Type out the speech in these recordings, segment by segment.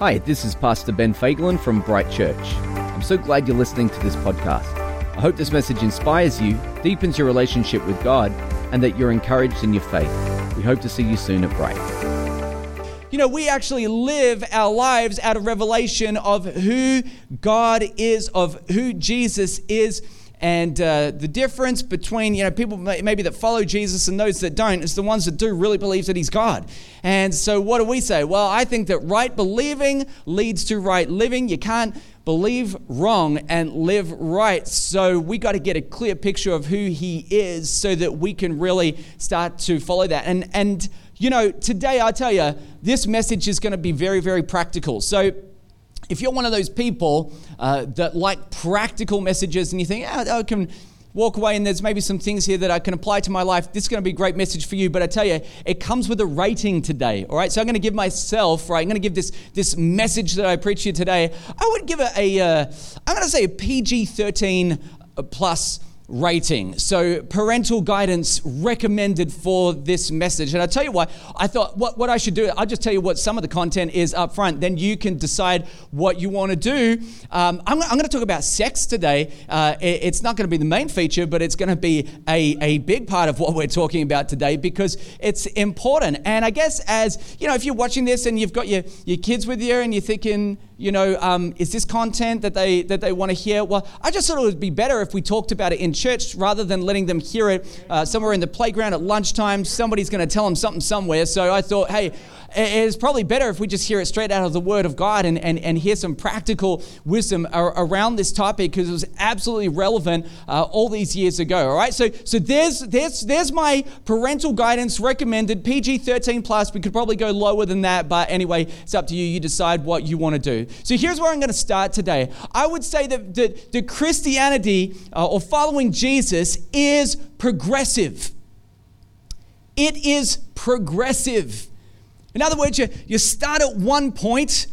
Hi, this is Pastor Ben Fagelin from Bright Church. I'm so glad you're listening to this podcast. I hope this message inspires you, deepens your relationship with God, and that you're encouraged in your faith. We hope to see you soon at Bright. You know, we actually live our lives out of revelation of who God is, of who Jesus is. And uh, the difference between, you know, people maybe that follow Jesus and those that don't is the ones that do really believe that he's God. And so what do we say? Well, I think that right believing leads to right living. You can't believe wrong and live right. So we got to get a clear picture of who he is so that we can really start to follow that. And and you know, today I tell you, this message is going to be very, very practical. So if you're one of those people uh, that like practical messages and you think, I can walk away and there's maybe some things here that I can apply to my life, this is going to be a great message for you. But I tell you, it comes with a rating today, all right? So I'm going to give myself, right, I'm going to give this, this message that I preach here today, I would give it a, uh, I'm going to say a PG 13 plus rating. So, parental guidance recommended for this message. And I'll tell you why. I thought what, what I should do, I'll just tell you what some of the content is up front. Then you can decide what you want to do. Um, I'm, I'm going to talk about sex today. Uh, it, it's not going to be the main feature, but it's going to be a, a big part of what we're talking about today because it's important. And I guess, as you know, if you're watching this and you've got your, your kids with you and you're thinking, you know, um, is this content that they that they want to hear? Well, I just thought it would be better if we talked about it in church rather than letting them hear it uh, somewhere in the playground at lunchtime. Somebody's going to tell them something somewhere. So I thought, hey, it's probably better if we just hear it straight out of the Word of God and, and, and hear some practical wisdom around this topic because it was absolutely relevant uh, all these years ago. All right, so so there's there's there's my parental guidance recommended PG 13 plus. We could probably go lower than that, but anyway, it's up to you. You decide what you want to do. So here's where I'm going to start today. I would say that that, that Christianity uh, or following Jesus is progressive. It is progressive. In other words, you, you start at one point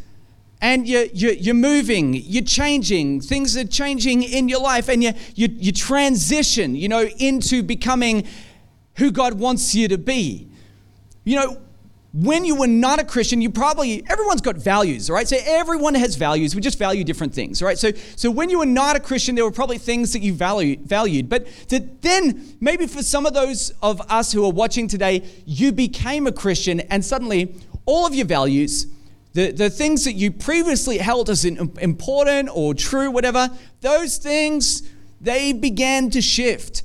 and you, you, you're moving, you're changing, things are changing in your life, and you, you, you transition, you know, into becoming who God wants you to be. You know, when you were not a Christian, you probably, everyone's got values, right? So everyone has values. We just value different things, right? So, so when you were not a Christian, there were probably things that you value, valued. But then, maybe for some of those of us who are watching today, you became a Christian and suddenly all of your values, the, the things that you previously held as important or true, whatever, those things, they began to shift.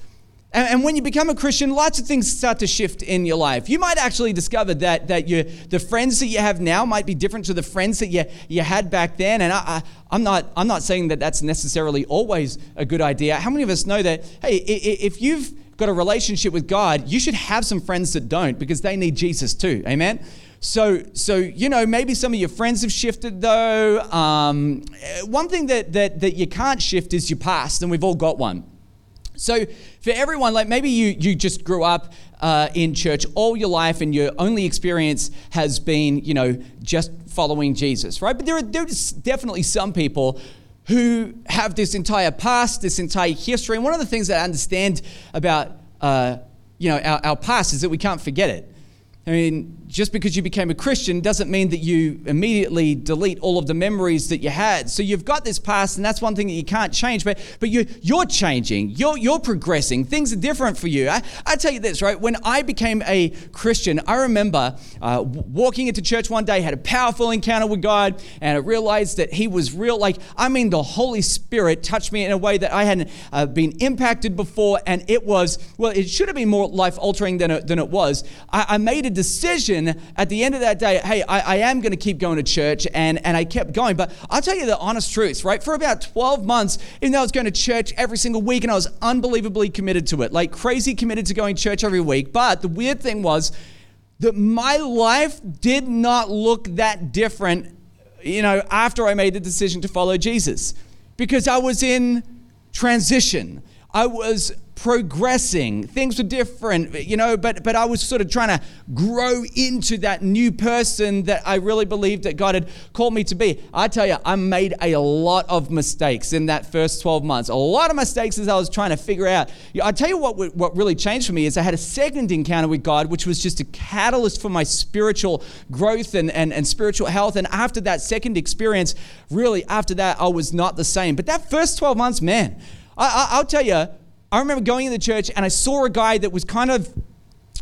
And, and, when you become a Christian, lots of things start to shift in your life. You might actually discover that, that you, the friends that you have now might be different to the friends that you, you had back then. And I, I, I'm, not, I'm not saying that that's necessarily always a good idea. How many of us know that, hey, if you've got a relationship with God, you should have some friends that don't because they need Jesus too. Amen? So, so you know, maybe some of your friends have shifted though. Um, one thing that, that, that you can't shift is your past, and we've all got one. So, for everyone, like maybe you, you just grew up uh, in church all your life and your only experience has been, you know, just following Jesus, right? But there are there's definitely some people who have this entire past, this entire history. And one of the things that I understand about, uh, you know, our, our past is that we can't forget it. I mean, just because you became a Christian doesn't mean that you immediately delete all of the memories that you had. So you've got this past, and that's one thing that you can't change. But but you you're changing. You're you're progressing. Things are different for you. I, I tell you this, right? When I became a Christian, I remember uh, walking into church one day, had a powerful encounter with God, and I realized that He was real. Like I mean, the Holy Spirit touched me in a way that I hadn't uh, been impacted before, and it was well, it should have been more life altering than it, than it was. I, I made a decision at the end of that day, hey, I, I am going to keep going to church, and, and I kept going. But I'll tell you the honest truth, right? For about 12 months, even though I was going to church every single week and I was unbelievably committed to it, like crazy committed to going to church every week. But the weird thing was that my life did not look that different, you know, after I made the decision to follow Jesus because I was in transition. I was progressing. Things were different, you know, but but I was sort of trying to grow into that new person that I really believed that God had called me to be. I tell you, I made a lot of mistakes in that first 12 months. A lot of mistakes as I was trying to figure out. I tell you what what really changed for me is I had a second encounter with God, which was just a catalyst for my spiritual growth and, and, and spiritual health. And after that second experience, really after that, I was not the same. But that first 12 months, man, I, I, I'll tell you, I remember going in the church and I saw a guy that was kind of,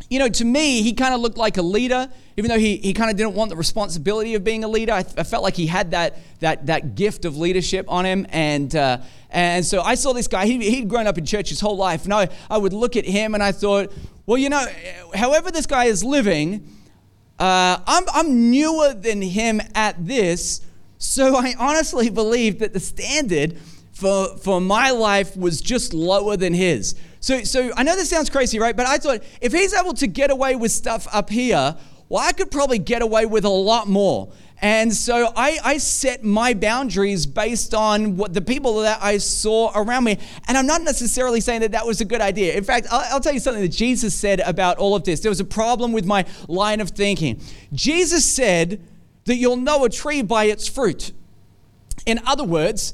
you know, to me, he kind of looked like a leader, even though he, he kind of didn't want the responsibility of being a leader. I, I felt like he had that, that, that gift of leadership on him. And, uh, and so I saw this guy, he, he'd grown up in church his whole life. And I, I would look at him and I thought, well, you know, however this guy is living, uh, I'm, I'm newer than him at this. So I honestly believe that the standard for, for my life was just lower than his. So, so I know this sounds crazy, right? But I thought if he's able to get away with stuff up here, well, I could probably get away with a lot more. And so I, I, set my boundaries based on what the people that I saw around me. And I'm not necessarily saying that that was a good idea. In fact, I'll, I'll tell you something that Jesus said about all of this. There was a problem with my line of thinking. Jesus said that you'll know a tree by its fruit. In other words,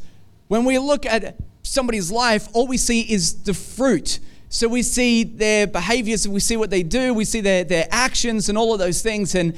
when we look at somebody's life, all we see is the fruit. So we see their behaviors, we see what they do, we see their, their actions and all of those things. And,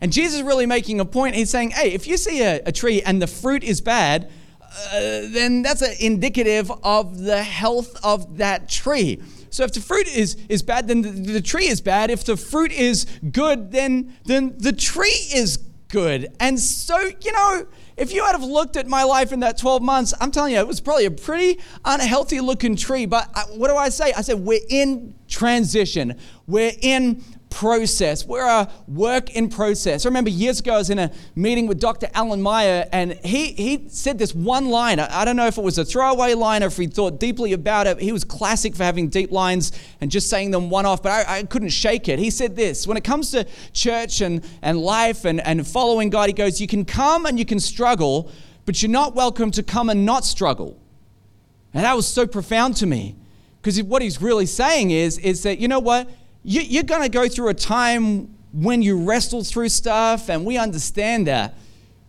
and Jesus is really making a point. He's saying, hey, if you see a, a tree and the fruit is bad, uh, then that's indicative of the health of that tree. So if the fruit is, is bad, then the, the tree is bad. If the fruit is good, then, then the tree is good. And so, you know, if you had have looked at my life in that 12 months, I'm telling you, it was probably a pretty unhealthy looking tree. But I, what do I say? I said, we're in transition. We're in process. We're a work in process. I remember years ago, I was in a meeting with Dr. Alan Meyer, and he, he said this one line. I, don't know if it was a throwaway line or if he thought deeply about it. He was classic for having deep lines and just saying them one off, but I, I couldn't shake it. He said this when it comes to church and, and life and, and following God, he goes, You can come and you can struggle, but you're not welcome to come and not struggle. And that was so profound to me. Because what he's really saying is, is that, you know what? You, you're going to go through a time when you wrestle through stuff, and we understand that.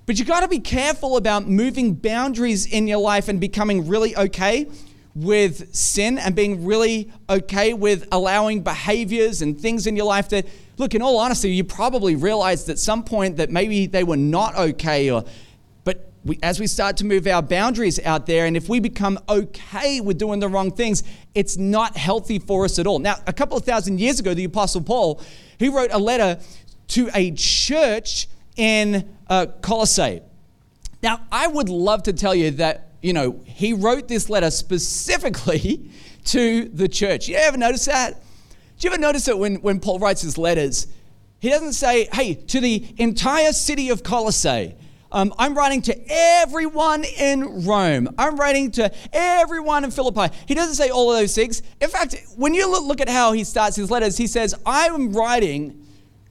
But you got to be careful about moving boundaries in your life and becoming really okay with sin and being really okay with allowing behaviors and things in your life that, look, in all honesty, you probably realized at some point that maybe they were not okay or we, as we start to move our boundaries out there, and if we become okay with doing the wrong things, it's not healthy for us at all. Now, a couple of thousand years ago, the Apostle Paul, he wrote a letter to a church in uh, Colossae. Now, I would love to tell you that, you know, he wrote this letter specifically to the church. You ever notice that? Do you ever notice that when, when Paul writes his letters, he doesn't say, hey, to the entire city of Colossae, um, I'm writing to everyone in Rome. I'm writing to everyone in Philippi. He doesn't say all of those things. In fact, when you look, at how he starts his letters, he says, I'm writing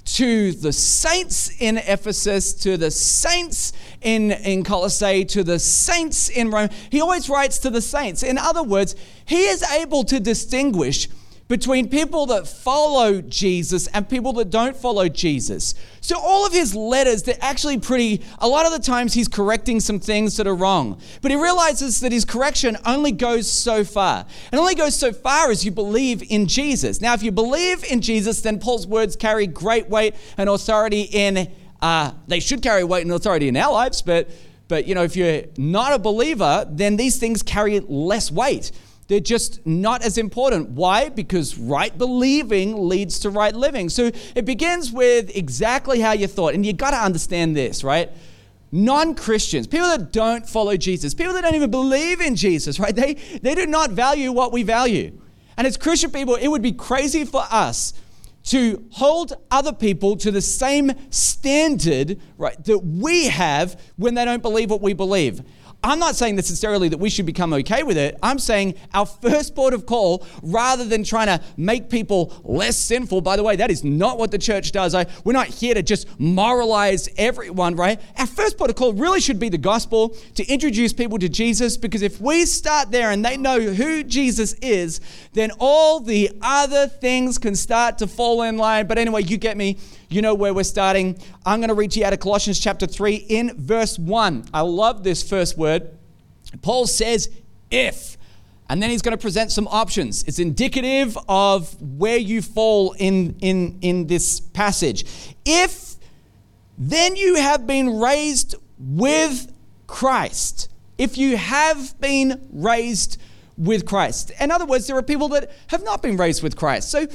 to the saints in Ephesus, to the saints in, in Colossae, to the saints in Rome. He always writes to the saints. In other words, he is able to distinguish between people that follow Jesus and people that don't follow Jesus. So all of his letters, they're actually pretty, a lot of the times he's correcting some things that are wrong. But he realizes that his correction only goes so far. It only goes so far as you believe in Jesus. Now, if you believe in Jesus, then Paul's words carry great weight and authority in, uh, they should carry weight and authority in our lives, but but you know, if you're not a believer, then these things carry less weight. They're just not as important. Why? Because right believing leads to right living. So it begins with exactly how you thought. And you got to understand this, right? Non Christians, people that don't follow Jesus, people that don't even believe in Jesus, right? They, they do not value what we value. And as Christian people, it would be crazy for us to hold other people to the same standard right, that we have when they don't believe what we believe. I'm not saying necessarily that we should become okay with it. I'm saying our first port of call, rather than trying to make people less sinful, by the way, that is not what the church does. I, we're not here to just moralize everyone, right? Our first port of call really should be the gospel to introduce people to Jesus because if we start there and they know who Jesus is, then all the other things can start to fall in line. But anyway, you get me. You know where we're starting. I'm going to read to you out of Colossians chapter 3 in verse 1. I love this first word. Paul says, if. And then he's going to present some options. It's indicative of where you fall in, in, in this passage. If then you have been raised with Christ, if you have been raised with Christ. In other words, there are people that have not been raised with Christ. So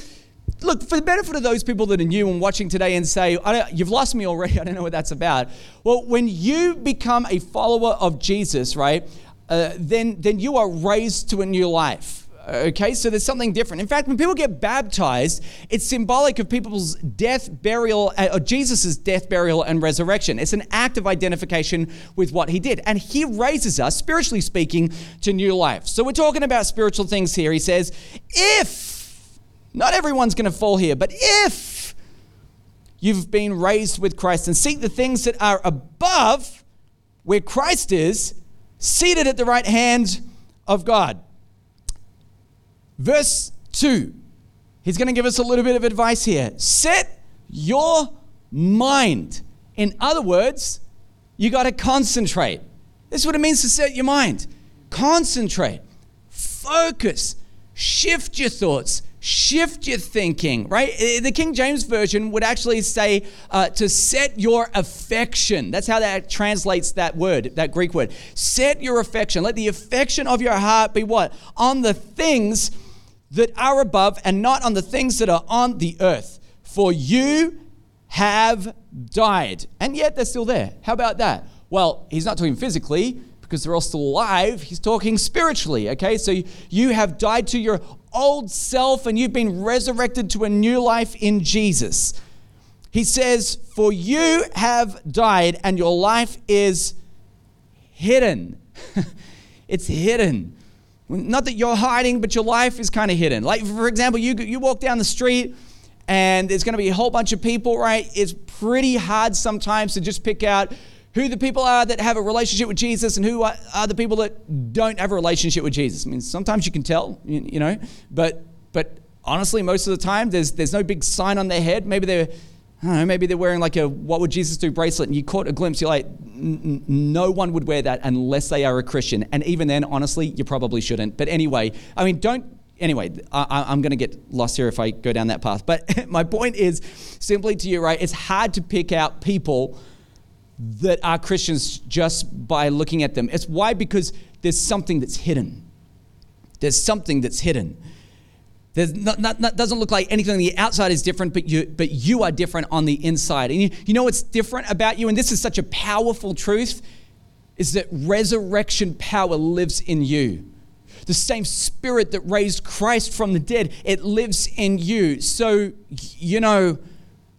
look, for the benefit of those people that are new and watching today and say, You've lost me already, I don't know what that's about. Well, when you become a follower of Jesus, right, uh, then, then you are raised to a new life. Okay, so there's something different. In fact, when people get baptized, it's symbolic of people's death, burial, uh, or Jesus' death, burial, and resurrection. It's an act of identification with what he did. And he raises us, spiritually speaking, to new life. So we're talking about spiritual things here. He says, if not everyone's going to fall here, but if you've been raised with Christ and seek the things that are above where Christ is, seated at the right hand of God. Verse 2, he's going to give us a little bit of advice here. Set your mind. In other words, you got to concentrate. This is what it means to set your mind. Concentrate, focus, shift your thoughts, shift your thinking, right? The King James Version would actually say uh, to set your affection. That's how that translates that word, that Greek word. Set your affection. Let the affection of your heart be what? On the things that are above and not on the things that are on the earth. For you have died. And yet they're still there. How about that? Well, he's not talking physically because they're all still alive. He's talking spiritually, okay? So you have died to your old self and you've been resurrected to a new life in Jesus. He says, For you have died and your life is hidden. it's hidden. Not that you're hiding, but your life is kind of hidden. Like, for example, you, you walk down the street and there's going to be a whole bunch of people, right? It's pretty hard sometimes to just pick out who the people are that have a relationship with Jesus and who are, the people that don't have a relationship with Jesus. I mean, sometimes you can tell, you, know, but but honestly, most of the time, there's there's no big sign on their head. Maybe they're I don't know, maybe they're wearing like a what would Jesus do bracelet, and you caught a glimpse. You're like, no one would wear that unless they are a Christian. And even then, honestly, you probably shouldn't. But anyway, I mean, don't. Anyway, I, am going to get lost here if I go down that path. But my point is simply to you, right? It's hard to pick out people that are Christians just by looking at them. It's why? Because there's something that's hidden. There's something that's hidden. There's not, not, not, doesn't look like anything on the outside is different, but you, but you are different on the inside. And you, you know what's different about you? And this is such a powerful truth is that resurrection power lives in you. The same spirit that raised Christ from the dead, it lives in you. So, you know,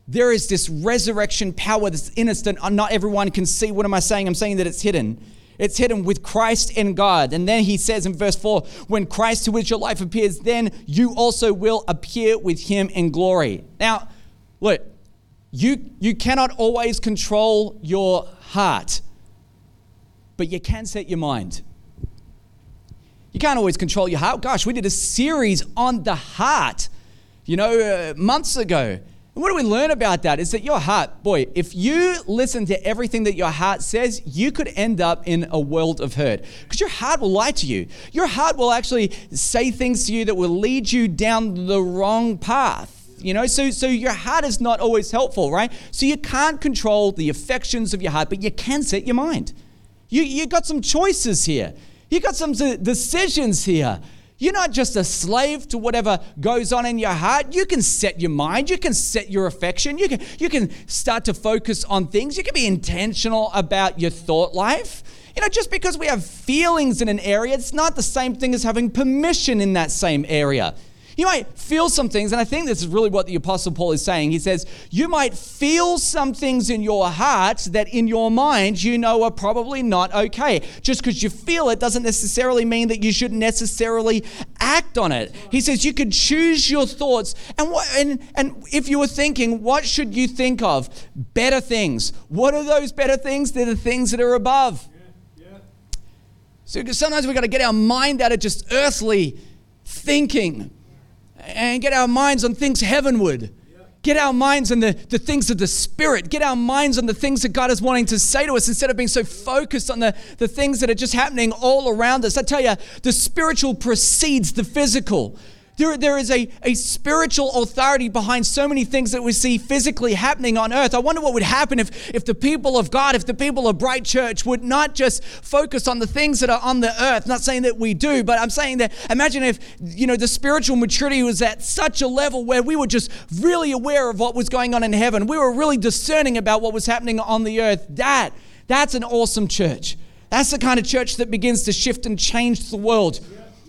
there is this resurrection power that's in us that not everyone can see. What am I saying? I'm saying that it's hidden. It's hidden with Christ in God. And then he says in verse 4 when Christ, who is your life, appears, then you also will appear with him in glory. Now, look, you, you cannot always control your heart, but you can set your mind. You can't always control your heart. Gosh, we did a series on the heart, you know, uh, months ago. And what do we learn about that? Is that your heart, boy, if you listen to everything that your heart says, you could end up in a world of hurt. Because your heart will lie to you. Your heart will actually say things to you that will lead you down the wrong path. You know, so so your heart is not always helpful, right? So you can't control the affections of your heart, but you can set your mind. You you got some choices here. You got some decisions here. You're not just a slave to whatever goes on in your heart. You can set your mind, you can set your affection, you can, you can start to focus on things. You can be intentional about your thought life. You know, just because we have feelings in an area, it's not the same thing as having permission in that same area. You might feel some things, and I think this is really what the Apostle Paul is saying. He says, You might feel some things in your heart that in your mind you know are probably not okay. Just because you feel it doesn't necessarily mean that you should necessarily act on it. He says, You could choose your thoughts. And, what, and, and if you were thinking, What should you think of? Better things. What are those better things? They're the things that are above. So sometimes we've got to get our mind out of just earthly thinking and get our minds on things heavenward. Get our minds on the, the things of the Spirit. Get our minds on the things that God is wanting to say to us instead of being so focused on the, the things that are just happening all around us. I tell you, the spiritual precedes the physical. There, there is a, a spiritual authority behind so many things that we see physically happening on earth. I wonder what would happen if, if the people of God, if the people of Bright Church would not just focus on the things that are on the earth. Not saying that we do, but I'm saying that imagine if, you know, the spiritual maturity was at such a level where we were just really aware of what was going on in heaven. We were really discerning about what was happening on the earth. That, that's an awesome church. That's the kind of church that begins to shift and change the world.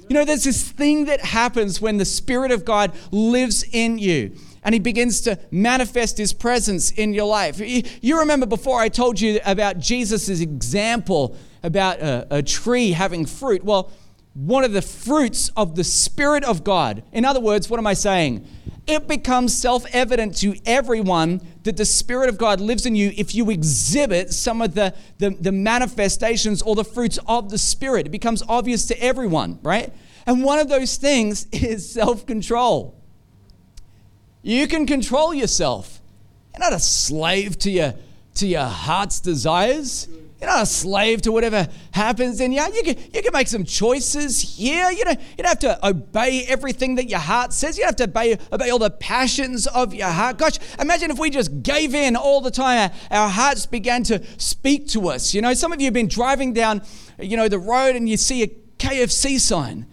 You know, there's this thing that happens when the Spirit of God lives in you and he begins to manifest his presence in your life. You remember before I told you about Jesus' example about a, a, tree having fruit. Well, one of the fruits of the Spirit of God. In other words, what am I saying? It becomes self evident to everyone that the Spirit of God lives in you if you exhibit some of the, the, the manifestations or the fruits of the Spirit. It becomes obvious to everyone, right? And one of those things is self control. You can control yourself. You're not a slave to your, to your heart's desires. You're not a slave to whatever happens in you. You can, you can make some choices here. You don't, you don't have to obey everything that your heart says. You don't have to obey, obey all the passions of your heart. Gosh, imagine if we just gave in all the time. Our, our hearts began to speak to us. You know, some of you have been driving down, you know, the road and you see a KFC sign.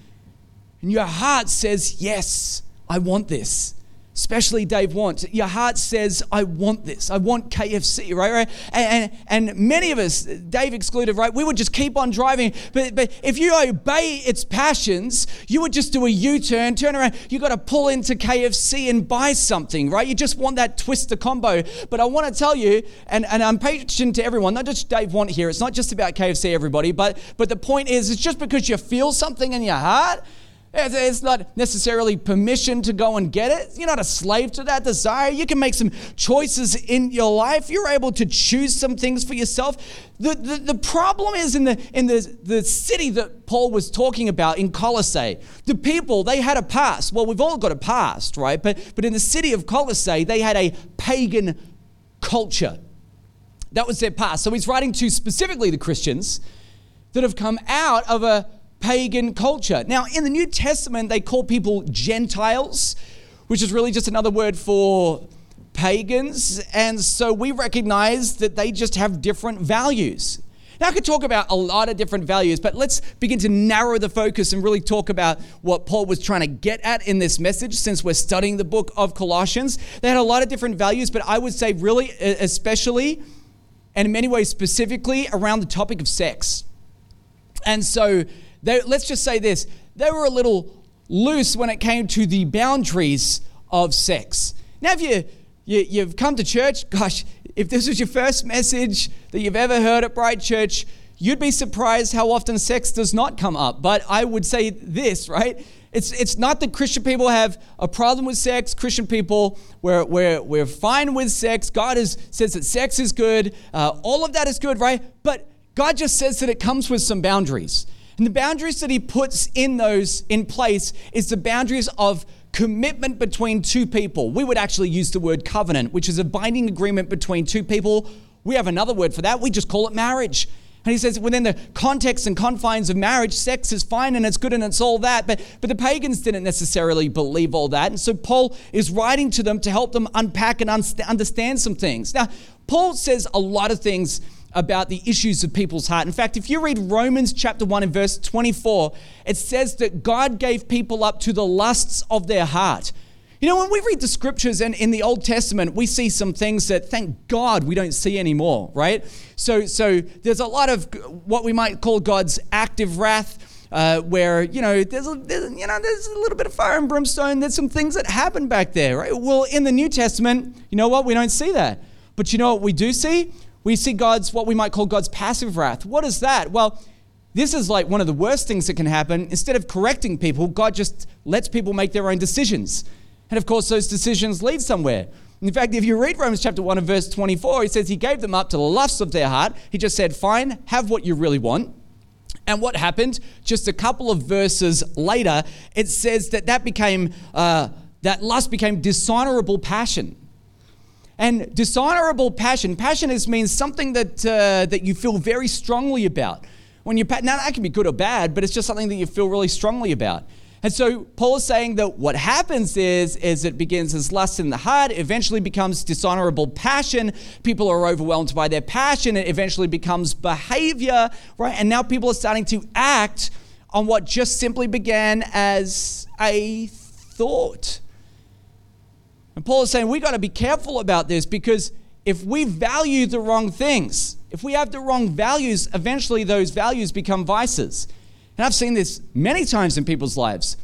And your heart says, Yes, I want this especially Dave wants. Your heart says, I want this. I want KFC, right? right? And, and, and, many of us, Dave excluded, right? We would just keep on driving. But, but if you obey its passions, you would just do a U turn, turn around. You got to pull into KFC and buy something, right? You just want that twister combo. But I want to tell you, and, and I'm patient to everyone, not just Dave want here. It's not just about KFC, everybody. But, but the point is, it's just because you feel something in your heart it's not necessarily permission to go and get it. You're not a slave to that desire. You can make some choices in your life. You're able to choose some things for yourself. The, the, the problem is in, the, in the, the city that Paul was talking about in Colossae, the people, they had a past. Well, we've all got a past, right? But, but in the city of Colossae, they had a pagan culture. That was their past. So he's writing to specifically the Christians that have come out of a pagan culture. Now, in the New Testament, they call people Gentiles, which is really just another word for pagans. And so we recognize that they just have different values. Now, I could talk about a lot of different values, but let's begin to narrow the focus and really talk about what Paul was trying to get at in this message since we're studying the book of Colossians. They had a lot of different values, but I would say, really, especially, and in many ways, specifically, around the topic of sex. And so they, let's just say this they were a little loose when it came to the boundaries of sex. Now, if you, you, you've come to church, gosh, if this was your first message that you've ever heard at Bright Church, you'd be surprised how often sex does not come up. But I would say this, right? It's, it's not that Christian people have a problem with sex. Christian people, we're, we're, we're fine with sex. God is, says that sex is good. Uh, all of that is good, right? But God just says that it comes with some boundaries. And the boundaries that he puts in those in place is the boundaries of commitment between two people. We would actually use the word covenant, which is a binding agreement between two people. We have another word for that. We just call it marriage. And he says, within the context and confines of marriage, sex is fine and it's good and it's all that. But, but the pagans didn't necessarily believe all that. And so Paul is writing to them to help them unpack and understand some things. Now, Paul says a lot of things about the issues of people's heart. In fact, if you read Romans chapter 1 and verse 24, it says that God gave people up to the lusts of their heart. You know, when we read the scriptures and in the Old Testament, we see some things that thank God we don't see anymore, right? So, so there's a lot of what we might call God's active wrath. uh, where you know there's, a, there's you know there's a little bit of fire and brimstone. There's some things that happen back there, right? Well, in the New Testament, you know what? We don't see that, but you know what we do see? We see God's what we might call God's passive wrath. What is that? Well. This is like one of the worst things that can happen. Instead of correcting people, God just lets people make their own decisions. And of course, those decisions lead somewhere. In fact, if you read Romans chapter 1 and verse 24, he says he gave them up to the lusts of their heart. He just said, Fine, have what you really want. And what happened? Just a couple of verses later, it says that that became, uh, that lust became dishonorable passion. And dishonorable passion, passion is means something that, uh, that you feel very strongly about. When you now that can be good or bad, but it's just something that you feel really strongly about. And so Paul is saying that what happens is, is it begins as lust in the heart, eventually becomes dishonorable passion. People are overwhelmed by their passion. It eventually becomes behavior, right? And now people are starting to act on what just simply began as a thought. And Paul is saying we got to be careful about this because if we value the wrong things, if we have the wrong values, eventually those values become vices. And I've seen this many times in people's lives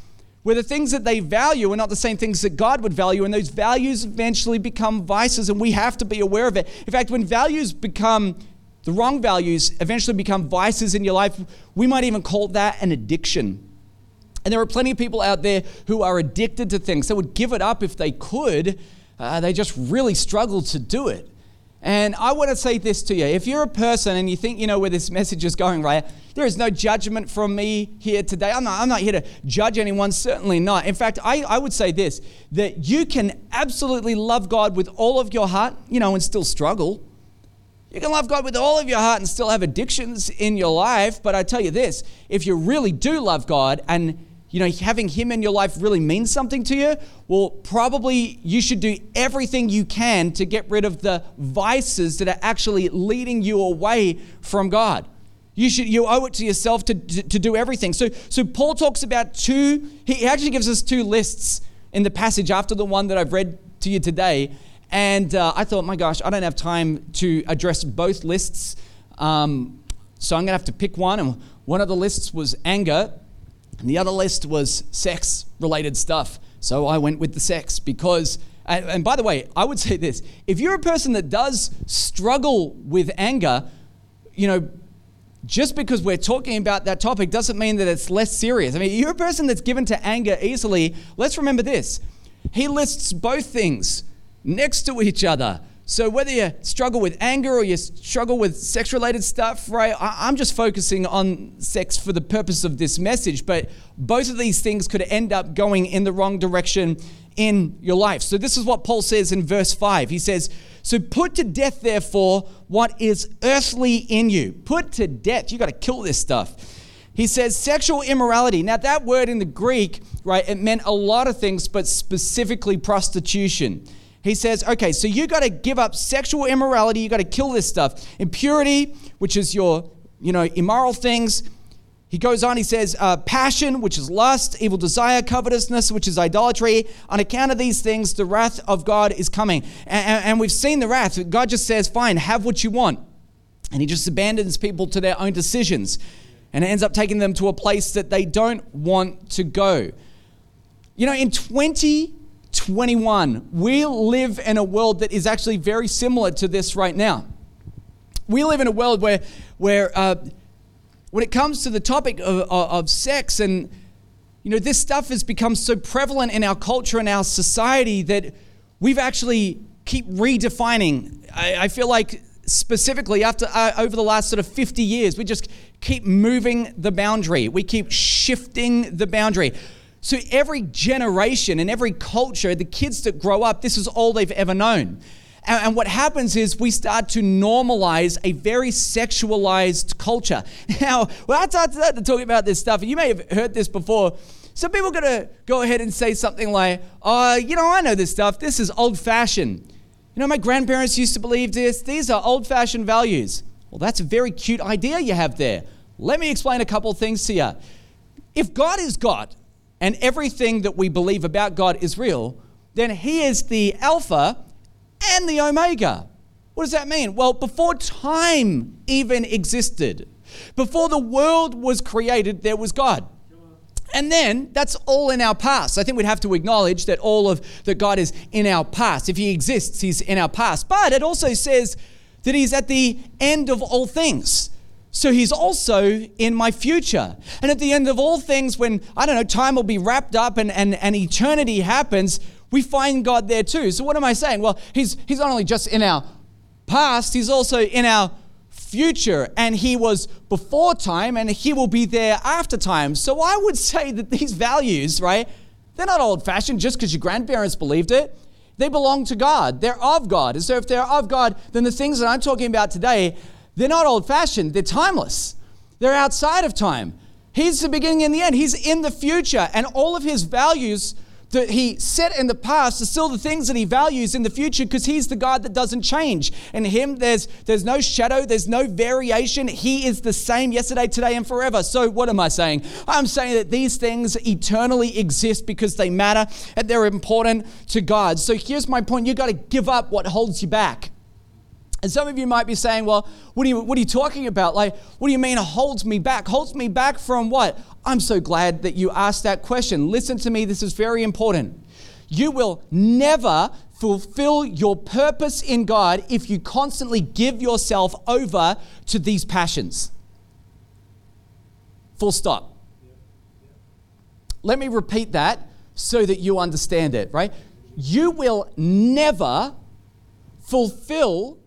where the things that they value are not the same things that God would value, and those values eventually become vices, and we have to be aware of it. In fact, when values become the wrong values, eventually become vices in your life, we might even call that an addiction. And there are plenty of people out there who are addicted to things. They would give it up if they could, uh, they just really struggle to do it. And I want to say this to you. If you're a person and you think you know where this message is going, right? There is no judgment from me here today. I'm not, I'm not here to judge anyone, certainly not. In fact, I, I would say this that you can absolutely love God with all of your heart, you know, and still struggle. You can love God with all of your heart and still have addictions in your life. But I tell you this if you really do love God and you know, having him in your life really means something to you, well, probably you should do everything you can to get rid of the vices that are actually leading you away from God. You should you owe it to yourself to, to, to do everything. So so Paul talks about two, he actually gives us two lists in the passage after the one that I've read to you today. And uh, I thought, my gosh, I don't have time to address both lists. Um, so I'm going to have to pick one. And one of the lists was anger, and the other list was sex related stuff. So I went with the sex because, and by the way, I would say this if you're a person that does struggle with anger, you know, just because we're talking about that topic doesn't mean that it's less serious. I mean, you're a person that's given to anger easily. Let's remember this. He lists both things next to each other. So whether you struggle with anger or you struggle with sex related stuff, right? I'm just focusing on sex for the purpose of this message, but both of these things could end up going in the wrong direction in your life. So this is what Paul says in verse 5. He says, "So put to death therefore what is earthly in you. Put to death. You got to kill this stuff." He says sexual immorality. Now that word in the Greek, right, it meant a lot of things, but specifically prostitution. He says, okay, so you got to give up sexual immorality. You got to kill this stuff. Impurity, which is your, you know, immoral things. He goes on, he says, uh, passion, which is lust, evil desire, covetousness, which is idolatry. On account of these things, the wrath of God is coming. And, and we've seen the wrath. God just says, fine, have what you want. And he just abandons people to their own decisions. And it ends up taking them to a place that they don't want to go. You know, in 20 21. We live in a world that is actually very similar to this right now. We live in a world where, where uh, when it comes to the topic of, of, sex and you know, this stuff has become so prevalent in our culture and our society that we've actually keep redefining. I, I feel like specifically after uh, over the last sort of 50 years, we just keep moving the boundary. We keep shifting the boundary. So every generation and every culture, the kids that grow up, this is all they've ever known. And, and what happens is we start to normalize a very sexualized culture. Now, when I start to talk about this stuff, you may have heard this before. Some people are going to go ahead and say something like, oh, you know, I know this stuff. This is old fashioned. You know, my grandparents used to believe this. These are old fashioned values. Well, that's a very cute idea you have there. Let me explain a couple things to you. If God is God, and everything that we believe about God is real, then He is the Alpha and the Omega. What does that mean? Well, before time even existed, Before the world was created, there was God. And then that's all in our past. I think we'd have to acknowledge that all of that God is in our past. If he exists, he's in our past. But it also says that he's at the end of all things. So he's also in my future. And at the end of all things, when, I don't know, time will be wrapped up and, and, and eternity happens, we find God there too. So what am I saying? Well, he's, he's not only just in our past, he's also in our future. And he was before time and he will be there after time. So I would say that these values, right, they're not old fashioned just because your grandparents believed it. They belong to God. They're of God. And so if they're of God, then the things that I'm talking about today, they're not old fashioned, they're timeless. They're outside of time. He's the beginning and the end. He's in the future. And all of his values that he set in the past are still the things that he values in the future because he's the God that doesn't change. In him, there's, there's no shadow, there's no variation. He is the same yesterday, today, and forever. So, what am I saying? I'm saying that these things eternally exist because they matter and they're important to God. So, here's my point you've got to give up what holds you back. And some of you might be saying, well, what are you, what are you talking about? Like, what do you mean holds me back? Holds me back from what? I'm so glad that you asked that question. Listen to me, this is very important. You will never fulfill your purpose in God if you constantly give yourself over to these passions. Full stop. Let me repeat that so that you understand it, right? You will never fulfill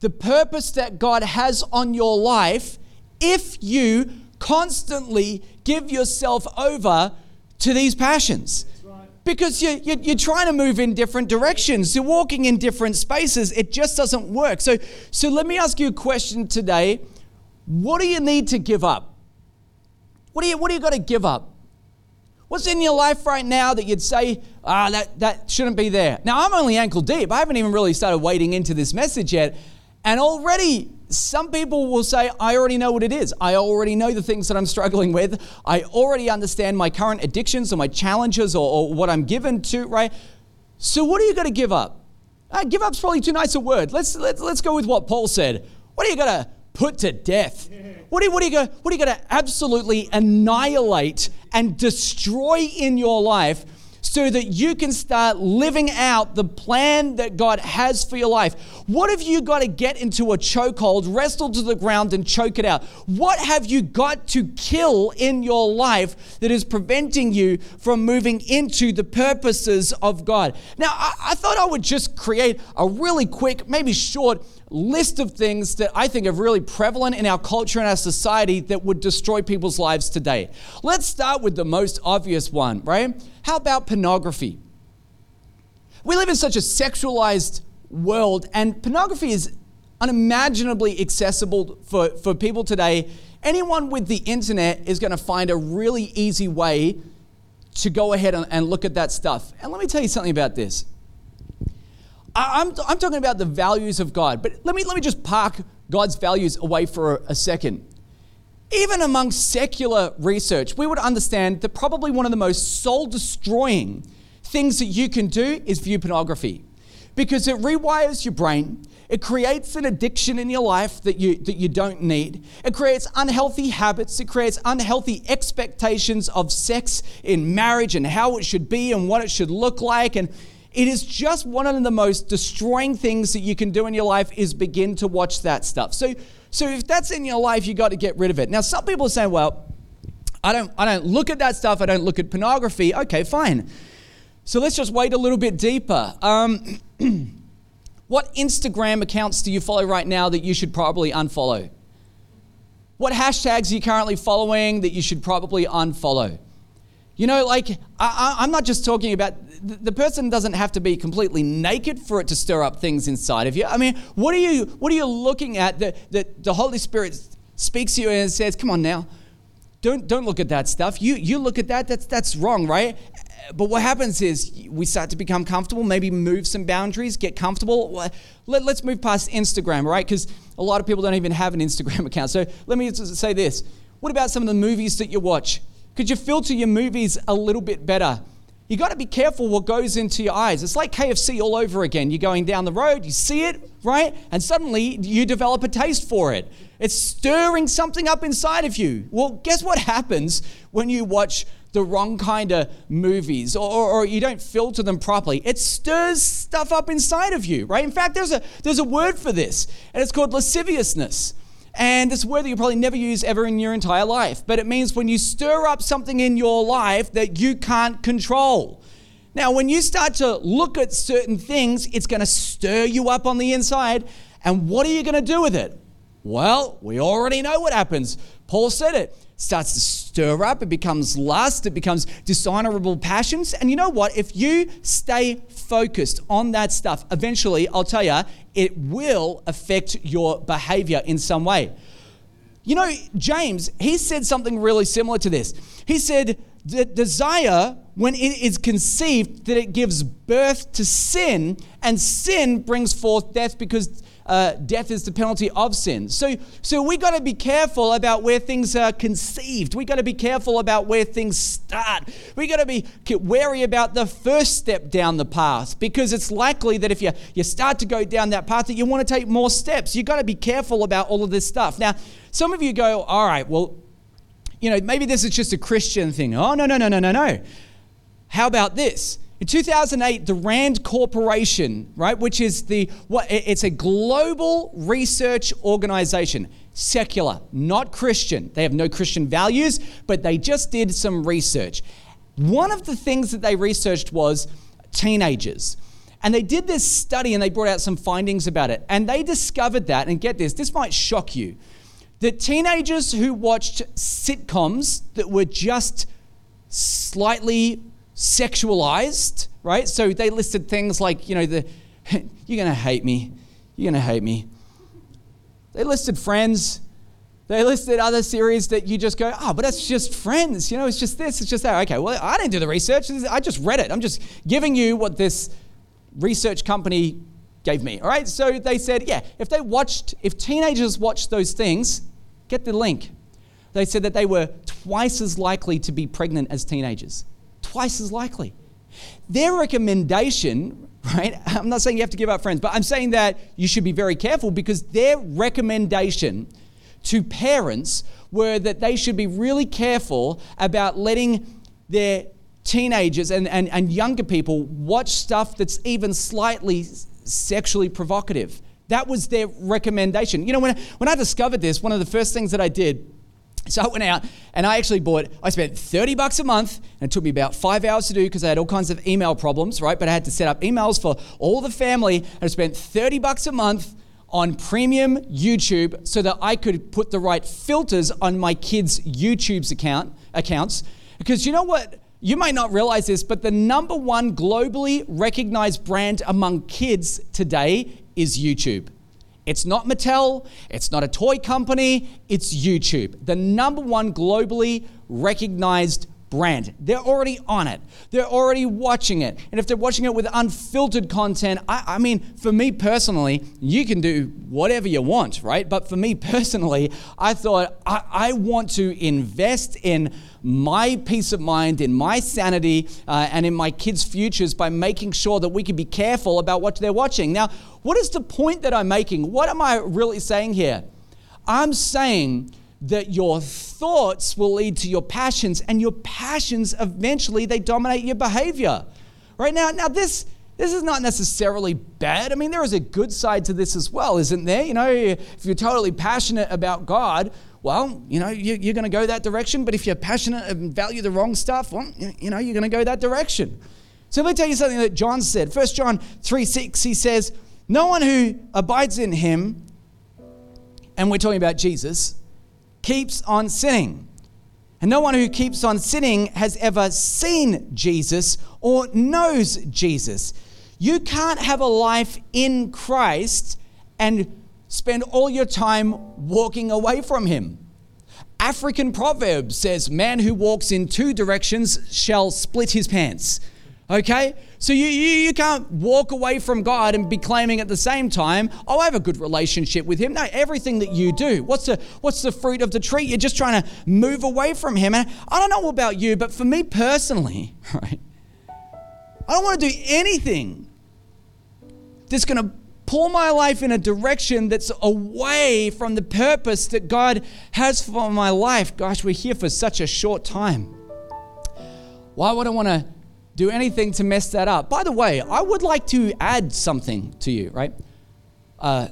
the purpose that God has on your life if you constantly give yourself over to these passions. Because you, you, you're trying to move in different directions, you're walking in different spaces, it just doesn't work. So, so let me ask you a question today. What do you need to give up? What do you, what do you got to give up? What's in your life right now that you'd say, ah, that, that shouldn't be there? Now, I'm only ankle deep. I haven't even really started wading into this message yet. And already, some people will say, I already know what it is. I already know the things that I'm struggling with. I already understand my current addictions or my challenges or, or what I'm given to, right? So, what are you going to give up? Uh, give up's probably too nice a word. Let's, let's, let's go with what Paul said. What are you going to put to death? What are, what are you going to absolutely annihilate and destroy in your life so that you can start living out the plan that God has for your life. What have you got to get into a chokehold, wrestle to the ground, and choke it out? What have you got to kill in your life that is preventing you from moving into the purposes of God? Now, I, I thought I would just create a really quick, maybe short list of things that I think are really prevalent in our culture and our society that would destroy people's lives today. Let's start with the most obvious one, right? How about pornography? We live in such a sexualized world, and pornography is unimaginably accessible for, for people today. Anyone with the internet is going to find a really easy way to go ahead and, and look at that stuff. And let me tell you something about this. I'm, I'm talking about the values of God, but let me, let me just park God's values away for a, a second even among secular research, we would understand that probably one of the most soul destroying things that you can do is view pornography because it rewires your brain. It creates an addiction in your life that you, that you don't need. It creates unhealthy habits. It creates unhealthy expectations of sex in marriage and how it should be and what it should look like. And it is just one of the most destroying things that you can do in your life is begin to watch that stuff. So so if that's in your life, you got to get rid of it. Now, some people are saying, well, I don't, I don't look at that stuff. I don't look at pornography. Okay, fine. So let's just wait a little bit deeper. Um, what Instagram accounts do you follow right now that you should probably unfollow? What hashtags are you currently following that you should probably unfollow? You know, like, I, am not just talking about the person doesn't have to be completely naked for it to stir up things inside of you. I mean, what are you, what are you looking at that, that the Holy Spirit speaks to you and says, come on now, don't, don't look at that stuff. You, you look at that, that's, that's wrong, right? But what happens is we start to become comfortable, maybe move some boundaries, get comfortable. Let, let's move past Instagram, right? Because a lot of people don't even have an Instagram account. So let me say this. What about some of the movies that you watch? Could you filter your movies a little bit better? You got to be careful what goes into your eyes. It's like KFC all over again. You're going down the road, you see it, right? And suddenly you develop a taste for it. It's stirring something up inside of you. Well, guess what happens when you watch the wrong kind of movies or, or, you don't filter them properly? It stirs stuff up inside of you, right? In fact, there's a, there's a word for this, and it's called lasciviousness. And a word that you probably never use ever in your entire life. But it means when you stir up something in your life that you can't control. Now, when you start to look at certain things, it's going to stir you up on the inside. And what are you going to do with it? Well, we already know what happens. Paul said it starts to stir up, it becomes lust, it becomes dishonorable passions. And you know what? If you stay focused on that stuff, eventually, I'll tell you, it will affect your behavior in some way. You know, James, he said something really similar to this. He said, the desire, when it is conceived, that it gives birth to sin, and sin brings forth death because uh, death is the penalty of sin. So, so we got to be careful about where things are conceived. We got to be careful about where things start. We got to be wary about the first step down the path because it's likely that if you, you start to go down that path, that you want to take more steps. You got to be careful about all of this stuff. Now, some of you go, all right, well, you know, maybe this is just a Christian thing. Oh, no, no, no, no, no, no. How about this? In 2008, the RAND Corporation, right, which is the what it's a global research organization, secular, not Christian. They have no Christian values, but they just did some research. One of the things that they researched was teenagers. And they did this study and they brought out some findings about it. And they discovered that, and get this, this might shock you, that teenagers who watched sitcoms that were just slightly sexualized, right? So they listed things like, you know, the you're going to hate me. You're going to hate me. They listed Friends. They listed other series that you just go, oh, but that's just Friends. You know, it's just this, it's just that. Okay, well, I didn't do the research. I just read it. I'm just giving you what this research company gave me. All right, so they said, yeah, if they watched, if teenagers watched those things, get the link. They said that they were twice as likely to be pregnant as teenagers twice as likely. Their recommendation, right? I'm not saying you have to give up friends, but I'm saying that you should be very careful because their recommendation to parents were that they should be really careful about letting their teenagers and, and, and younger people watch stuff that's even slightly sexually provocative. That was their recommendation. You know, when, when I discovered this, one of the first things that I did so I went out and I actually bought, I spent 30 bucks a month and it took me about five hours to do because I had all kinds of email problems, right? But I had to set up emails for all the family and I spent 30 bucks a month on premium YouTube so that I could put the right filters on my kids' YouTube's account accounts. Because you know what? You might not realize this, but the number one globally recognized brand among kids today is YouTube. It's not Mattel, it's not a toy company, it's YouTube, the number one globally recognized brand. They're already on it. They're already watching it. And if they're watching it with unfiltered content, I, I, mean, for me personally, you can do whatever you want, right? But for me personally, I thought I, I want to invest in my peace of mind, in my sanity, uh, and in my kids' futures by making sure that we can be careful about what they're watching. Now, what is the point that I'm making? What am I really saying here? I'm saying that your thoughts will lead to your passions and your passions eventually they dominate your behavior. Right now now this this is not necessarily bad. I mean there is a good side to this as well isn't there? You know if you're totally passionate about god well you know you, are going to go that direction but if you're passionate and value the wrong stuff well you know you're going to go that direction. So let me tell you something that john said. 1 john 3 6 he says no one who abides in him and we're talking about jesus keeps on sinning. And no one who keeps on sinning has ever seen Jesus or knows Jesus. You can't have a life in Christ and spend all your time walking away from Him. African proverb says, Man who walks in two directions shall split his pants. Okay? So you, you, you can't walk away from God and be claiming at the same time, oh, I have a good relationship with Him. No, everything that you do, what's the, what's the fruit of the tree? You're just trying to move away from Him. And I don't know about you, but for me personally, right, I don't want to do anything that's going to pull my life in a direction that's away from the purpose that God has for my life. Gosh, we're here for such a short time. Why would I want to do anything to mess that up? By the way, I would like to add something to you, right? Uh,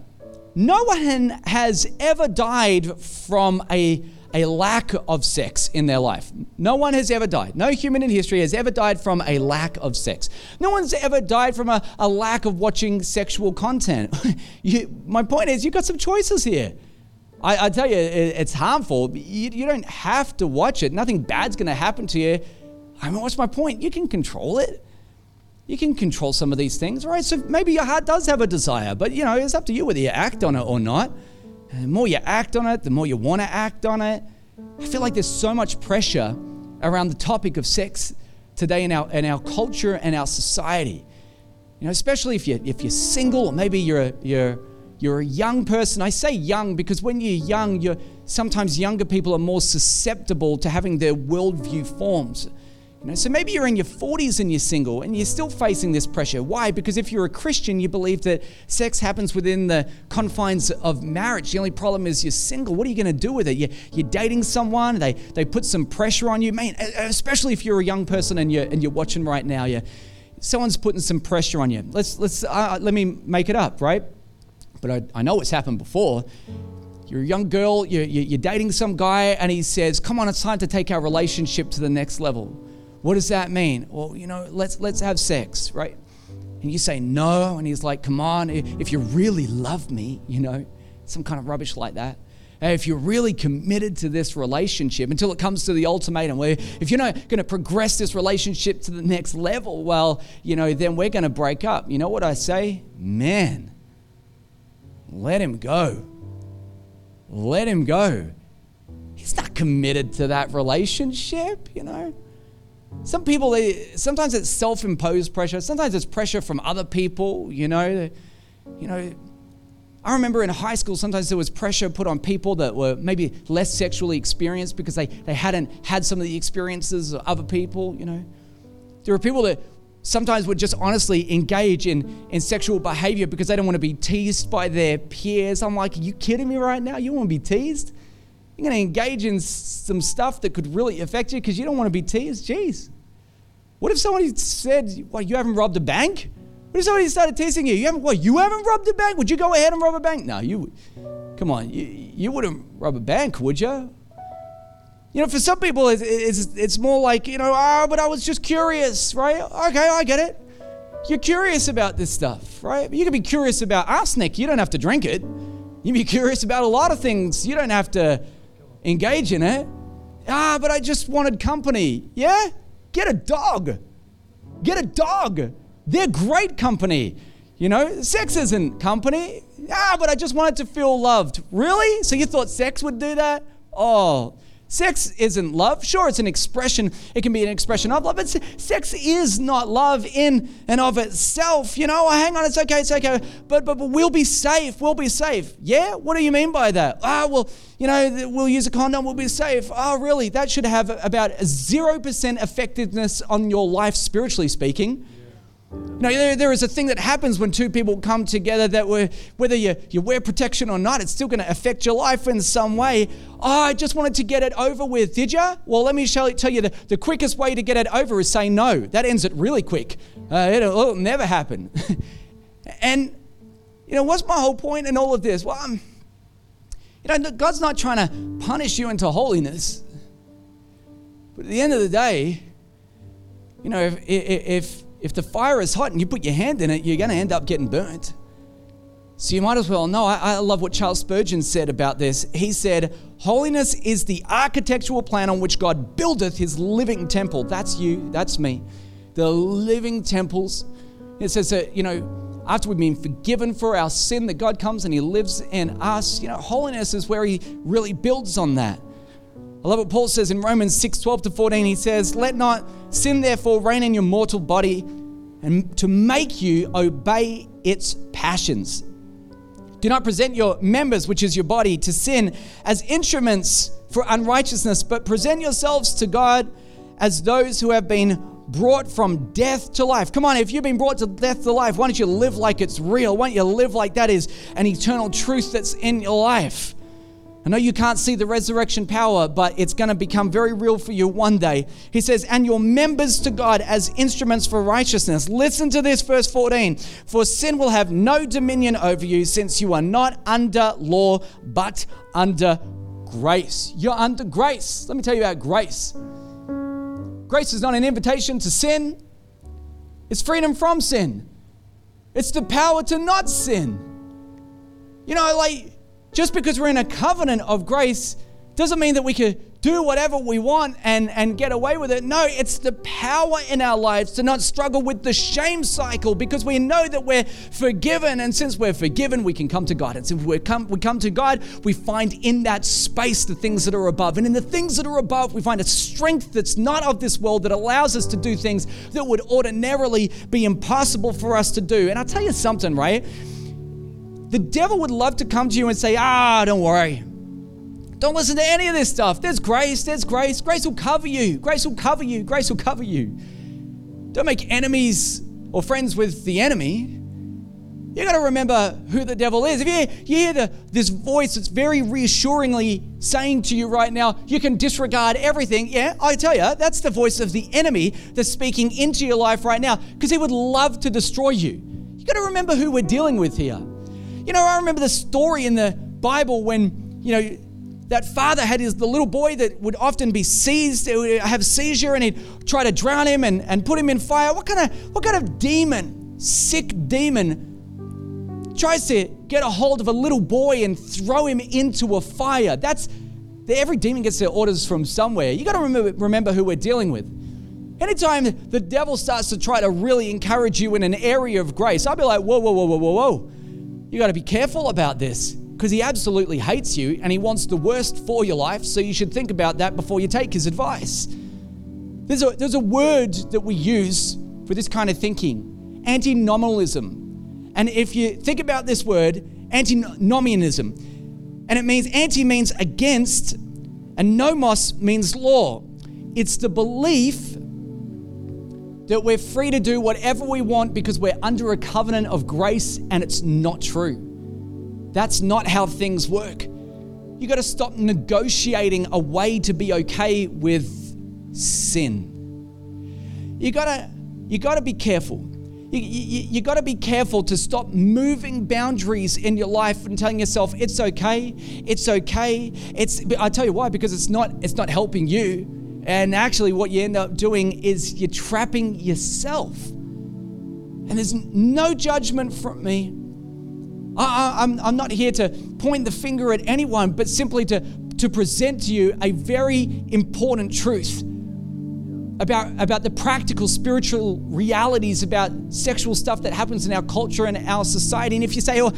no one has ever died from a a lack of sex in their life. No one has ever died. No human in history has ever died from a lack of sex. No one's ever died from a, a lack of watching sexual content. you, my point is, you've got some choices here. I, I tell you, it, it's harmful. You, you don't have to watch it. Nothing bad's going to happen to you. I mean, what's my point? You can control it. You can control some of these things, right? So maybe your heart does have a desire, but you know, it's up to you whether you act on it or not. And the more you act on it, the more you want to act on it. I feel like there's so much pressure around the topic of sex today in our, in our culture and our society. You know, especially if you're, if you're single or maybe you're a, you're, you're a young person. I say young because when you're young, you're, sometimes younger people are more susceptible to having their worldview forms. You so maybe you're in your 40s and you're single and you're still facing this pressure. Why? Because if you're a Christian, you believe that sex happens within the confines of marriage. The only problem is you're single. What are you going to do with it? You're, you're dating someone, they, they put some pressure on you. Man, especially if you're a young person and you're, and you're watching right now, you someone's putting some pressure on you. Let's, let's, uh, let me make it up, right? But I, I know it's happened before. You're a young girl, you're, you're dating some guy, and he says, Come on, it's time to take our relationship to the next level. What does that mean? Well, you know, let's let's have sex, right? And you say no, and he's like, "Come on, if you really love me, you know, some kind of rubbish like that." If you're really committed to this relationship until it comes to the ultimatum, where if you're not going to progress this relationship to the next level, well, you know, then we're going to break up. You know what I say? Man, let him go. Let him go. He's not committed to that relationship, you know. Some people, they, sometimes it's self-imposed pressure. Sometimes it's pressure from other people. You know, you know. I remember in high school, sometimes there was pressure put on people that were maybe less sexually experienced because they, they hadn't had some of the experiences of other people. You know, there were people that sometimes would just honestly engage in, in sexual behavior because they don't want to be teased by their peers. I'm like, are you kidding me right now? You want to be teased? You're going to engage in some stuff that could really affect you because you don't want to be teased. Jeez. What if somebody said, Well, you haven't robbed a bank? What if somebody started teasing you? You haven't, what, you haven't robbed a bank? Would you go ahead and rob a bank? No, you, come on, you, you wouldn't rob a bank, would you? You know, for some people, it's, it's, it's more like, you know, oh, but I was just curious, right? Okay, I get it. You're curious about this stuff, right? You can be curious about arsenic. You don't have to drink it. You can be curious about a lot of things. You don't have to engage in it. Ah, but I just wanted company. Yeah? Get a dog. Get a dog. They're great company. You know, sex isn't company. Ah, but I just wanted to feel loved. Really? So you thought sex would do that? Oh, Sex isn't love. Sure, it's an expression. It can be an expression of love, but sex is not love in and of itself. You know, oh, hang on, it's okay, it's okay. But, but, but we'll be safe. We'll be safe. Yeah? What do you mean by that? Ah, oh, well, you know, we'll use a condom, we'll be safe. Oh, really? That should have about 0% effectiveness on your life, spiritually speaking. You know, there, there is a thing that happens when two people come together that were, whether you, you wear protection or not, it's still going to affect your life in some way. Oh, I just wanted to get it over with. Did you? Well, let me tell you the, the quickest way to get it over is say no. That ends it really quick. Uh, it'll, it'll never happen. and, you know, what's my whole point in all of this? Well, I'm, you know, God's not trying to punish you into holiness. But at the end of the day, you know, if, if if the fire is hot and you put your hand in it, you're going to end up getting burnt. So you might as well know. I, I, love what Charles Spurgeon said about this. He said, Holiness is the architectural plan on which God buildeth his living temple. That's you, that's me. The living temples. It says that, you know, after we've been forgiven for our sin, that God comes and he lives in us. You know, holiness is where he really builds on that. I love what Paul says in Romans 6 12 to 14. He says, Let not sin therefore reign in your mortal body and to make you obey its passions. Do not present your members, which is your body, to sin as instruments for unrighteousness, but present yourselves to God as those who have been brought from death to life. Come on, if you've been brought to death to life, why don't you live like it's real? Why don't you live like that is an eternal truth that's in your life? I know you can't see the resurrection power, but it's going to become very real for you one day. He says, and your members to God as instruments for righteousness. Listen to this, verse 14. For sin will have no dominion over you, since you are not under law, but under grace. You're under grace. Let me tell you about grace. Grace is not an invitation to sin, it's freedom from sin, it's the power to not sin. You know, like, just because we're in a covenant of grace doesn't mean that we can do whatever we want and, and get away with it. No, it's the power in our lives to not struggle with the shame cycle because we know that we're forgiven. And since we're forgiven, we can come to God. And since we come, we come to God, we find in that space the things that are above. And in the things that are above, we find a strength that's not of this world that allows us to do things that would ordinarily be impossible for us to do. And I'll tell you something, right? The devil would love to come to you and say, ah, don't worry. Don't listen to any of this stuff. There's grace, there's grace. Grace will cover you. Grace will cover you. Grace will cover you. Don't make enemies or friends with the enemy. You got to remember who the devil is. If you, you hear the, this voice that's very reassuringly saying to you right now, you can disregard everything. Yeah, I tell you, that's the voice of the enemy that's speaking into your life right now because he would love to destroy you. You got to remember who we're dealing with here. You know, I remember the story in the Bible when, you know, that father had his the little boy that would often be seized, uh, have seizure, and he'd try to drown him and, and put him in fire. What kind of what kind of demon, sick demon, tries to get a hold of a little boy and throw him into a fire? That's every demon gets their orders from somewhere. You got to remember remember who we're dealing with. Anytime the devil starts to try to really encourage you in an area of grace, I'll be like, whoa, whoa, whoa, whoa, whoa, whoa. You got to be careful about this because he absolutely hates you and he wants the worst for your life. So you should think about that before you take his advice. There's a, there's a word that we use for this kind of thinking antinomianism. And if you think about this word, antinomianism, and it means anti means against, and nomos means law. It's the belief that we're free to do whatever we want because we're under a covenant of grace and it's not true. That's not how things work. You got to stop negotiating a way to be okay with sin. You got to you got to be careful. You, you, you got to be careful to stop moving boundaries in your life and telling yourself it's okay, it's okay. It's I tell you why because it's not it's not helping you and actually, what you end up doing is you're trapping yourself. And there's no judgment from me. I, am I'm, I'm not here to point the finger at anyone, but simply to, to present to you a very important truth about, about the practical spiritual realities about sexual stuff that happens in our culture and our society. And if you say, oh,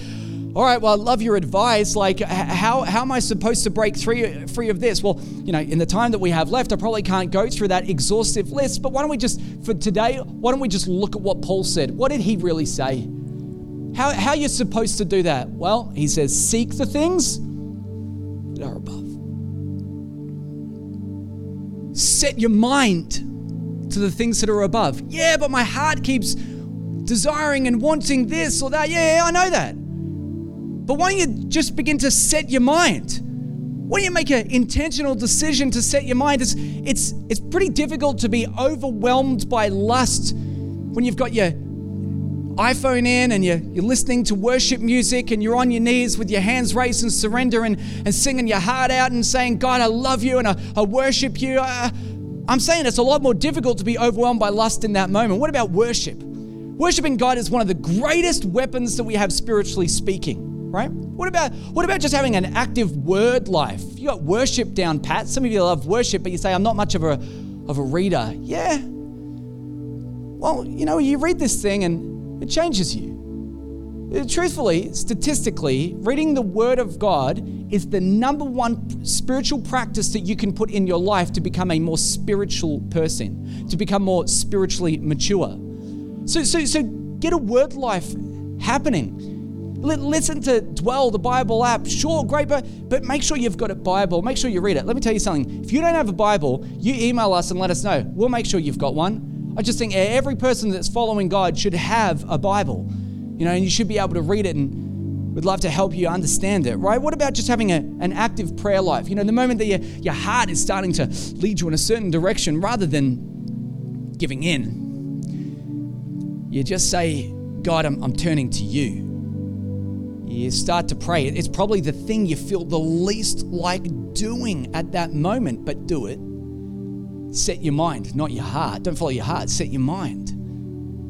all right, well, I love your advice. Like, how, how am I supposed to break free, free of this? Well, you know, in the time that we have left, I probably can't go through that exhaustive list. But why don't we just, for today, why don't we just look at what Paul said? What did he really say? How, how are you supposed to do that? Well, he says, seek the things that are above. Set your mind to the things that are above. Yeah, but my heart keeps desiring and wanting this or that. Yeah, I know that. But why don't you just begin to set your mind? Why don't you make an intentional decision to set your mind? It's, it's, it's pretty difficult to be overwhelmed by lust when you've got your iPhone in and you're, you're listening to worship music and you're on your knees with your hands raised in surrender and, and singing your heart out and saying, God, I love you and I, I worship you. I, I'm saying it's a lot more difficult to be overwhelmed by lust in that moment. What about worship? Worshiping God is one of the greatest weapons that we have spiritually speaking right? What about what about just having an active word life? You got worship down pat. Some of you love worship, but you say I'm not much of a of a reader. Yeah. Well, you know, you read this thing and it changes you. Uh, truthfully, statistically, reading the Word of God is the number one spiritual practice that you can put in your life to become a more spiritual person, to become more spiritually mature. So, so, so get a word life happening listen to Dwell, the Bible app. Sure, great, but, but make sure you've got a Bible. Make sure you read it. Let me tell you something. If you don't have a Bible, you email us and let us know. We'll make sure you've got one. I just think every person that's following God should have a Bible, you know, and you should be able to read it and we'd love to help you understand it, right? What about just having a, an active prayer life? You know, the moment that your, your heart is starting to lead you in a certain direction rather than giving in, you just say, God, I'm, I'm turning to you. You start to pray. It's probably the thing you feel the least like doing at that moment, but do it. Set your mind, not your heart. Don't follow your heart, set your mind,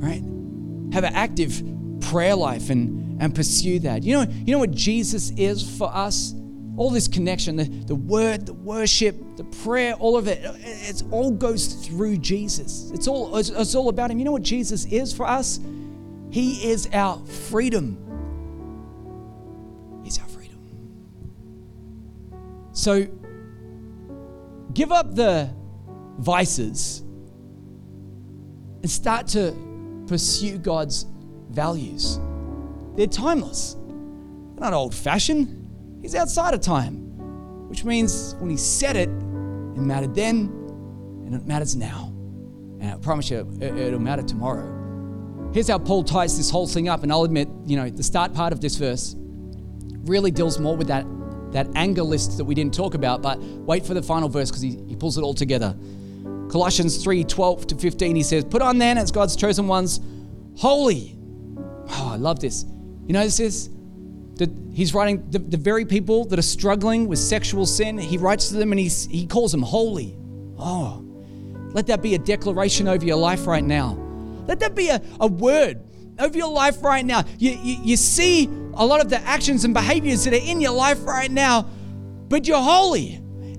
right? Have an active prayer life and, and pursue that. You know, you know what Jesus is for us? All this connection, the, the word, the worship, the prayer, all of it, it all goes through Jesus. It's all, it's, it's all about Him. You know what Jesus is for us? He is our freedom. So give up the vices and start to pursue God's values. They're timeless, they're not old fashioned. He's outside of time, which means when He said it, it mattered then and it matters now. And I promise you, it'll matter tomorrow. Here's how Paul ties this whole thing up. And I'll admit, you know, the start part of this verse really deals more with that, that anger list that we didn't talk about. But wait for the final verse because he, he pulls it all together. Colossians 3 12 to 15, he says, Put on then as God's chosen ones, holy. Oh, I love this. You know, this is that he's writing the, the very people that are struggling with sexual sin, he writes to them and he's, he calls them holy. Oh, let that be a declaration over your life right now. Let that be a, a word over your life right now. You, you, you see a lot of the actions and behaviors that are in your life right now, but you're holy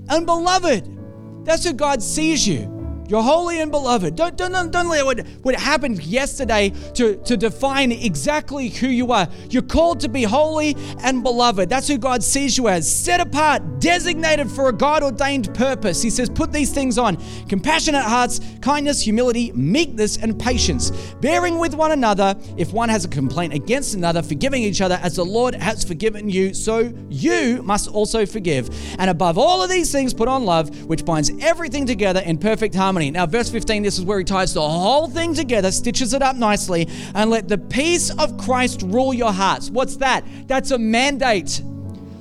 and beloved. That's who God sees you. You're holy and beloved. Don't, don't, don't, let what, what happened yesterday to, to define exactly who you are. You're called to be holy and beloved. That's who God sees you as. Set apart, designated for a God ordained purpose. He says, put these things on compassionate hearts, kindness, humility, meekness, and patience, bearing with one another. If one has a complaint against another, forgiving each other as the Lord has forgiven you, so you must also forgive. And above all of these things, put on love, which binds everything together in perfect harmony harmony. Now, verse 15, this is where he ties the whole thing together, stitches it up nicely, and let the peace of Christ rule your hearts. What's that? That's a mandate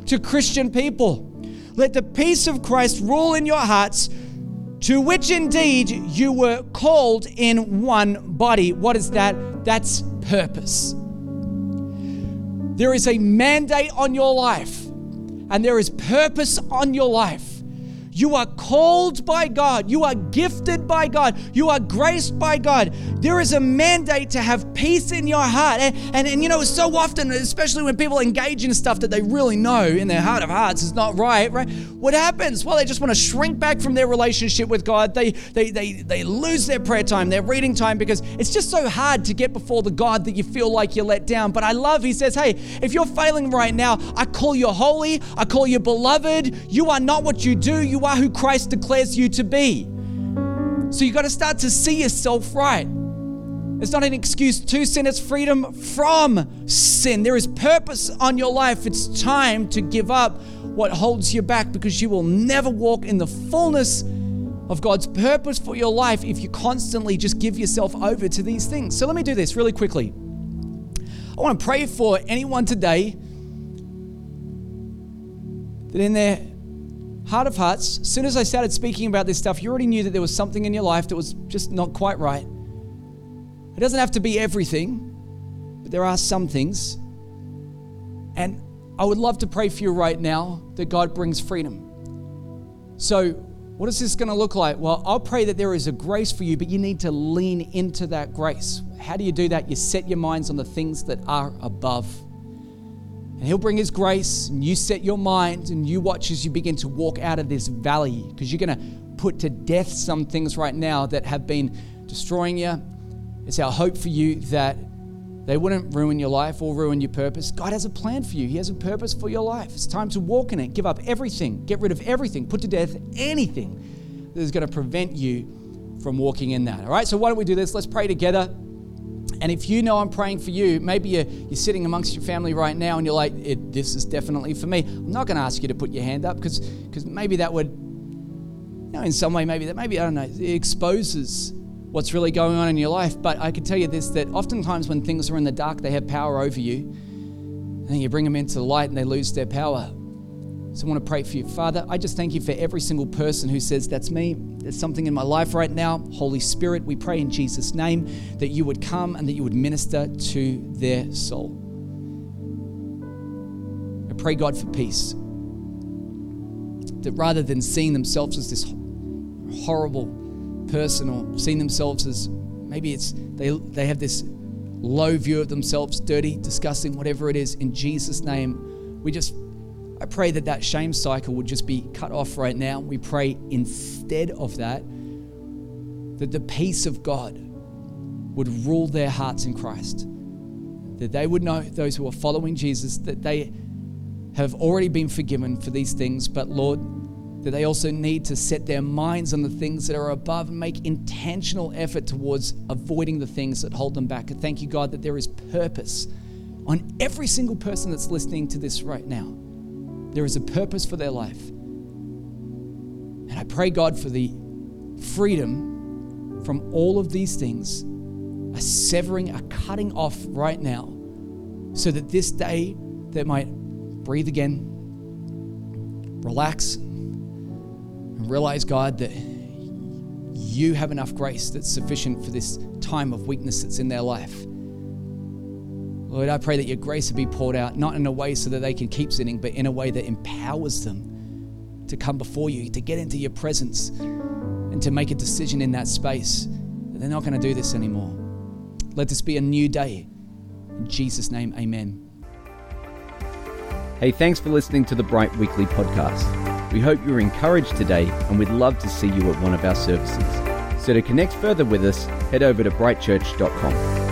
to Christian people. Let the peace of Christ rule in your hearts, to which indeed you were called in one body. What is that? That's purpose. There is a mandate on your life, and there is purpose on your life. You are called by God. You are gifted by God. You are graced by God. There is a mandate to have peace in your heart. And, and, and, you know, so often, especially when people engage in stuff that they really know in their heart of hearts is not right, right? What happens? Well, they just want to shrink back from their relationship with God. They, they, they, they lose their prayer time, their reading time, because it's just so hard to get before the God that you feel like you're let down. But I love, he says, hey, if you're failing right now, I call you holy. I call you beloved. You are not what you do. You are who Christ declares you to be. So you've got to start to see yourself right. It's not an excuse to sin, it's freedom from sin. There is purpose on your life. It's time to give up what holds you back because you will never walk in the fullness of God's purpose for your life if you constantly just give yourself over to these things. So let me do this really quickly. I want to pray for anyone today that in their heart of hearts, as soon as I started speaking about this stuff, you already knew that there was something in your life that was just not quite right. It doesn't have to be everything, but there are some things. And I would love to pray for you right now that God brings freedom. So, what is this going to look like? Well, I'll pray that there is a grace for you, but you need to lean into that grace. How do you do that? You set your minds on the things that are above. And He'll bring His grace, and you set your mind, and you watch as you begin to walk out of this valley because you're going to put to death some things right now that have been destroying you. It's our hope for you that they wouldn't ruin your life or ruin your purpose. God has a plan for you, He has a purpose for your life. It's time to walk in it, give up everything, get rid of everything, put to death anything that is going to prevent you from walking in that. All right, so why don't we do this? Let's pray together. And if you know I'm praying for you, maybe you're, you're sitting amongst your family right now and you're like, this is definitely for me. I'm not going to ask you to put your hand up because maybe that would, you know, in some way, maybe that, maybe, I don't know, it exposes what's really going on in your life. But I can tell you this that oftentimes when things are in the dark, they have power over you. And you bring them into the light and they lose their power. So I want to pray for you. Father, I just thank you for every single person who says, That's me. There's something in my life right now. Holy Spirit, we pray in Jesus' name that you would come and that you would minister to their soul. I pray, God, for peace. That rather than seeing themselves as this horrible person or seeing themselves as maybe it's they, they have this low view of themselves, dirty, disgusting, whatever it is, in Jesus' name, we just I pray that that shame cycle would just be cut off right now. We pray instead of that, that the peace of God would rule their hearts in Christ. That they would know, those who are following Jesus, that they have already been forgiven for these things, but Lord, that they also need to set their minds on the things that are above and make intentional effort towards avoiding the things that hold them back. And thank you, God, that there is purpose on every single person that's listening to this right now. There is a purpose for their life. And I pray, God, for the freedom from all of these things, a severing, a cutting off right now, so that this day they might breathe again, relax, and realize, God, that you have enough grace that's sufficient for this time of weakness that's in their life. Lord, I pray that your grace would be poured out, not in a way so that they can keep sinning, but in a way that empowers them to come before you, to get into your presence, and to make a decision in that space that they're not going to do this anymore. Let this be a new day. In Jesus' name, amen. Hey, thanks for listening to the Bright Weekly podcast. We hope you were encouraged today and we'd love to see you at one of our services. So to connect further with us, head over to brightchurch.com.